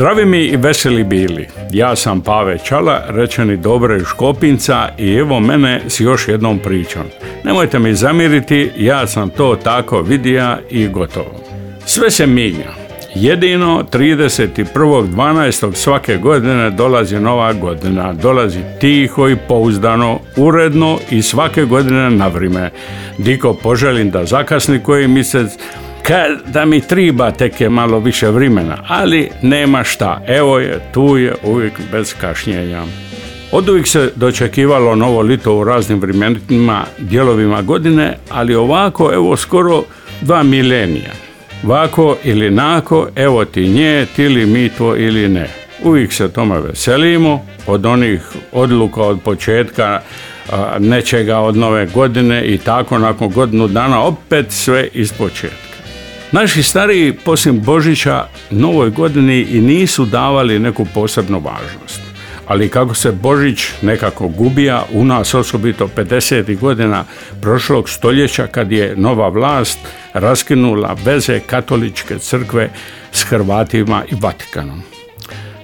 Zdravi mi i veseli bili. Ja sam Pave Čala, rečeni Dobre iz Škopinca i evo mene s još jednom pričom. Nemojte mi zamiriti, ja sam to tako vidija i gotovo. Sve se mijenja. Jedino 31.12. svake godine dolazi nova godina. Dolazi tiho i pouzdano, uredno i svake godine na vrijeme. Diko poželim da zakasni koji mjesec, da mi triba tek je malo više vremena, ali nema šta. Evo je, tu je uvijek bez kašnjenja. Od uvijek se dočekivalo novo lito u raznim vremenima, dijelovima godine, ali ovako, evo, skoro dva milenija. Vako ili nako, evo ti nje, ti li mi to ili ne. Uvijek se tome veselimo, od onih odluka od početka nečega od nove godine i tako nakon godinu dana opet sve iz početka. Naši stariji, poslije Božića, novoj godini i nisu davali neku posebnu važnost. Ali kako se Božić nekako gubija, u nas osobito 50. godina prošlog stoljeća kad je nova vlast raskinula veze katoličke crkve s Hrvatima i Vatikanom.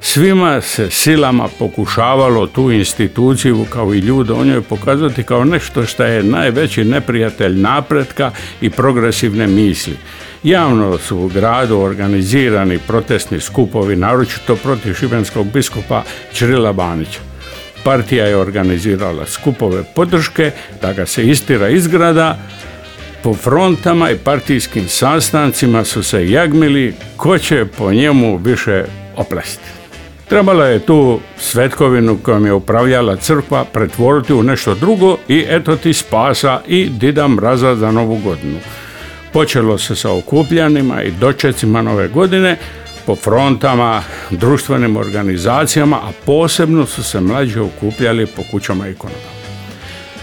Svima se silama pokušavalo tu instituciju kao i ljude o njoj pokazati kao nešto što je najveći neprijatelj napretka i progresivne misli. Javno su u gradu organizirani protestni skupovi, naročito protiv šibenskog biskupa Čirila Banića. Partija je organizirala skupove podrške da ga se istira iz grada, po frontama i partijskim sastancima su se jagmili ko će po njemu više oplesti. Trebalo je tu svetkovinu kojom je upravljala crkva pretvoriti u nešto drugo i eto ti spasa i dida mraza za novu godinu. Počelo se sa okupljanima i dočecima nove godine po frontama, društvenim organizacijama, a posebno su se mlađi okupljali po kućama i konama.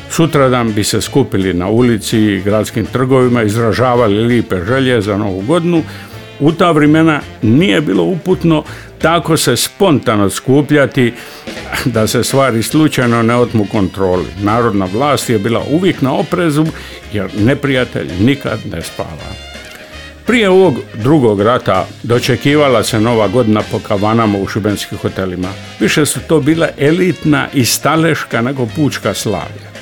Sutradan bi se skupili na ulici i gradskim trgovima, izražavali lipe želje za novu godinu. U ta vremena nije bilo uputno tako se spontano skupljati da se stvari slučajno ne otmu kontroli. Narodna vlast je bila uvijek na oprezu jer neprijatelj nikad ne spava. Prije ovog drugog rata dočekivala se nova godina po kavanama u šibenskim hotelima. Više su to bila elitna i staleška nego pučka slavlja.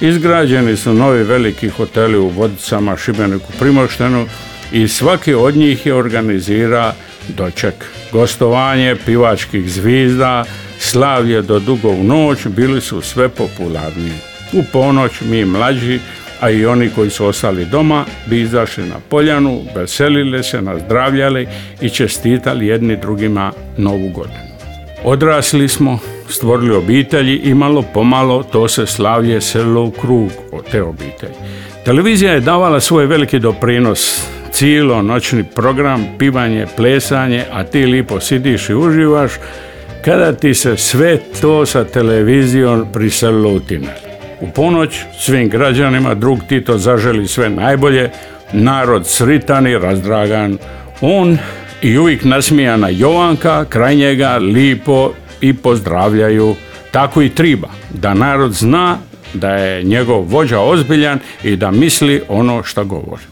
Izgrađeni su novi veliki hoteli u Vodicama, Šibeniku, Primoštenu i svaki od njih je organizira doček. Gostovanje pivačkih zvizda, slavlje do dugo u noć bili su sve popularniji. U ponoć mi mlađi, a i oni koji su ostali doma, bi izašli na poljanu, veselili se, nazdravljali i čestitali jedni drugima novu godinu. Odrasli smo, stvorili obitelji i malo pomalo to se slavlje selilo u krug od te obitelji. Televizija je davala svoj veliki doprinos cijelo noćni program, pivanje, plesanje, a ti lipo sidiš i uživaš, kada ti se sve to sa televizijom priselilo u tunel. U ponoć svim građanima drug Tito zaželi sve najbolje, narod sritan i razdragan, on i uvijek nasmijana Jovanka kraj njega lipo i pozdravljaju. Tako i triba, da narod zna da je njegov vođa ozbiljan i da misli ono što govori.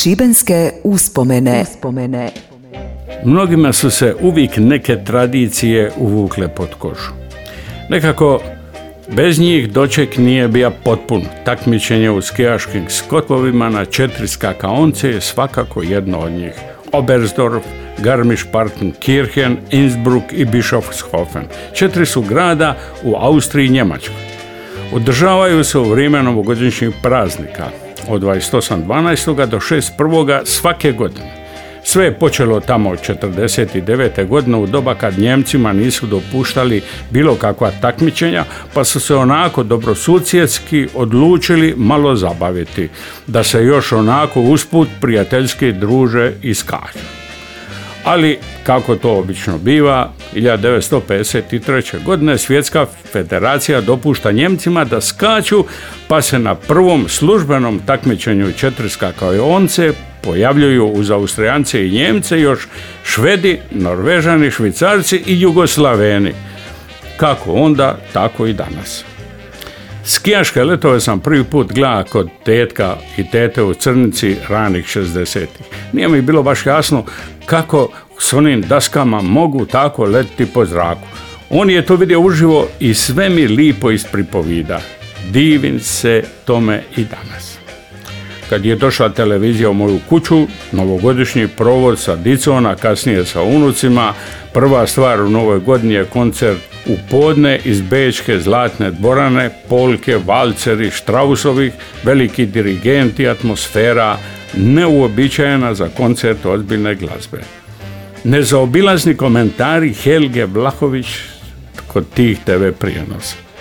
Šibenske uspomene. uspomene. Mnogima su se uvijek neke tradicije uvukle pod kožu. Nekako bez njih doček nije bio potpun. Takmičenje u skijaškim skotovima na četiri skakaonce je svakako jedno od njih. Oberstdorf, Garmisch-Partenkirchen, Innsbruck i Bischofshofen. Četiri su grada u Austriji i Njemačkoj. Održavaju se u vrijeme novogodišnjih praznika od 28.12. do 6.1. svake godine. Sve je počelo tamo od 49. godine u doba kad Njemcima nisu dopuštali bilo kakva takmičenja, pa su se onako dobrosusjedski odlučili malo zabaviti, da se još onako usput prijateljski druže i. Ali, kako to obično biva, 1953. godine Svjetska federacija dopušta Njemcima da skaču, pa se na prvom službenom takmičenju četiri once pojavljuju uz Austrijance i Njemce još Švedi, Norvežani, Švicarci i Jugoslaveni. Kako onda, tako i danas. Skijaške letove sam prvi put gleda kod tetka i tete u Crnici ranih 60 Nije mi bilo baš jasno kako s onim daskama mogu tako letiti po zraku. On je to vidio uživo i sve mi lipo ispripovida. Divim se tome i danas. Kad je došla televizija u moju kuću, novogodišnji provod sa dicom, kasnije sa unucima, prva stvar u novoj godini je koncert u podne iz Bečke zlatne dvorane, polke, valceri, štrausovih, veliki dirigenti, atmosfera, neuobičajena za koncert ozbiljne glazbe. Nezaobilazni komentari Helge Vlahović kod tih TV prijenosa.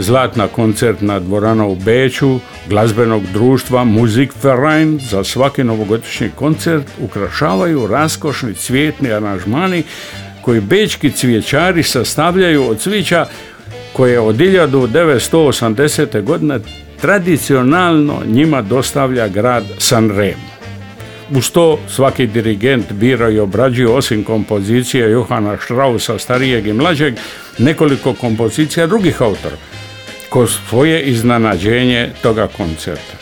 Zlatna koncertna dvorana u Beću, glazbenog društva Musikverein za svaki novogodišnji koncert ukrašavaju raskošni cvijetni aranžmani koji bečki cvijećari sastavljaju od cvića koje od 1980. godine tradicionalno njima dostavlja grad Sanremo. Uz to svaki dirigent bira i obrađuje osim kompozicije Johana Strausa starijeg i mlađeg nekoliko kompozicija drugih autora ko svoje iznenađenje toga koncerta.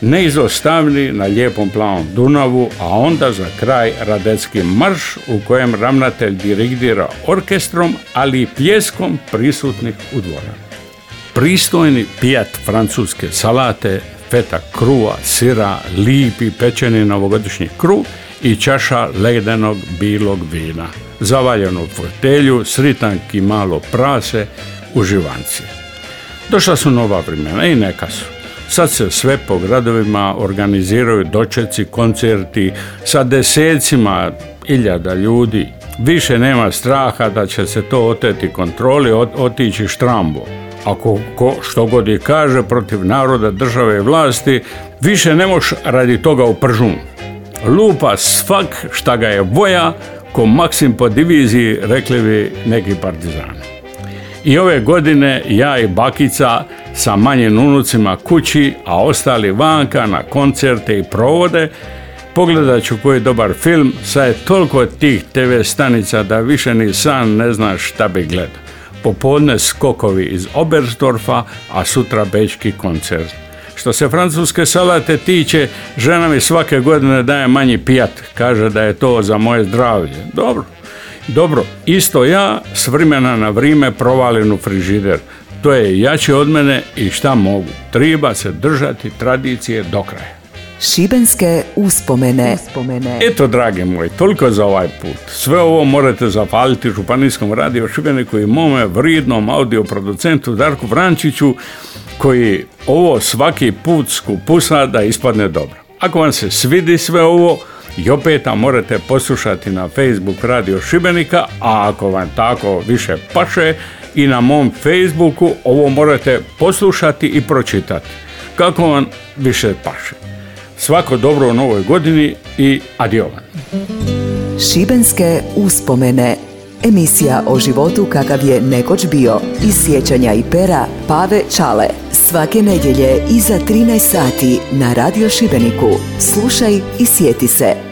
Neizostavni na lijepom plavom Dunavu, a onda za kraj Radecki marš u kojem ravnatelj dirigira orkestrom, ali i pljeskom prisutnih u dvoranu. Pristojni pijat francuske salate, feta krua, sira, lipi pečeni novogodišnji kruh i čaša ledenog bilog vina. Zavaljeno u fotelju, sritanki malo prase, uživancije. Došla su nova vremena i neka su. Sad se sve po gradovima organiziraju dočeci, koncerti sa desecima iljada ljudi. Više nema straha da će se to oteti kontroli, otići štrambo. Ako ko što god i kaže protiv naroda, države i vlasti, više ne moš radi toga u pržun. Lupa svak šta ga je boja, ko maksim po diviziji, rekli bi neki partizani. I ove godine ja i bakica sa manjim unucima kući, a ostali vanka na koncerte i provode, pogledat ću koji dobar film, sad je toliko tih TV stanica da više ni sam ne znaš šta bi gledao. Popodne skokovi iz Oberstdorfa, a sutra bečki koncert. Što se francuske salate tiče, žena mi svake godine daje manji pijat. Kaže da je to za moje zdravlje. Dobro, dobro, isto ja s vremena na vrijeme provalim u frižider. To je jače od mene i šta mogu. Treba se držati tradicije do kraja. Šibenske uspomene. uspomene. Eto, dragi moji, toliko za ovaj put. Sve ovo morate zapaliti Županijskom radio Šibeniku i mome vridnom audio producentu Darku Vrančiću koji ovo svaki put skupusa da ispadne dobro. Ako vam se svidi sve ovo, i opet morate poslušati na Facebook Radio Šibenika, a ako vam tako više paše i na mom Facebooku ovo morate poslušati i pročitati. Kako vam više paše. Svako dobro u novoj godini i adiovan. Šibenske uspomene Emisija o životu kakav je nekoć bio. Iz sjećanja i pera Pave Čale. Svake nedjelje iza 13 sati na Radio Šibeniku. Slušaj i sjeti se.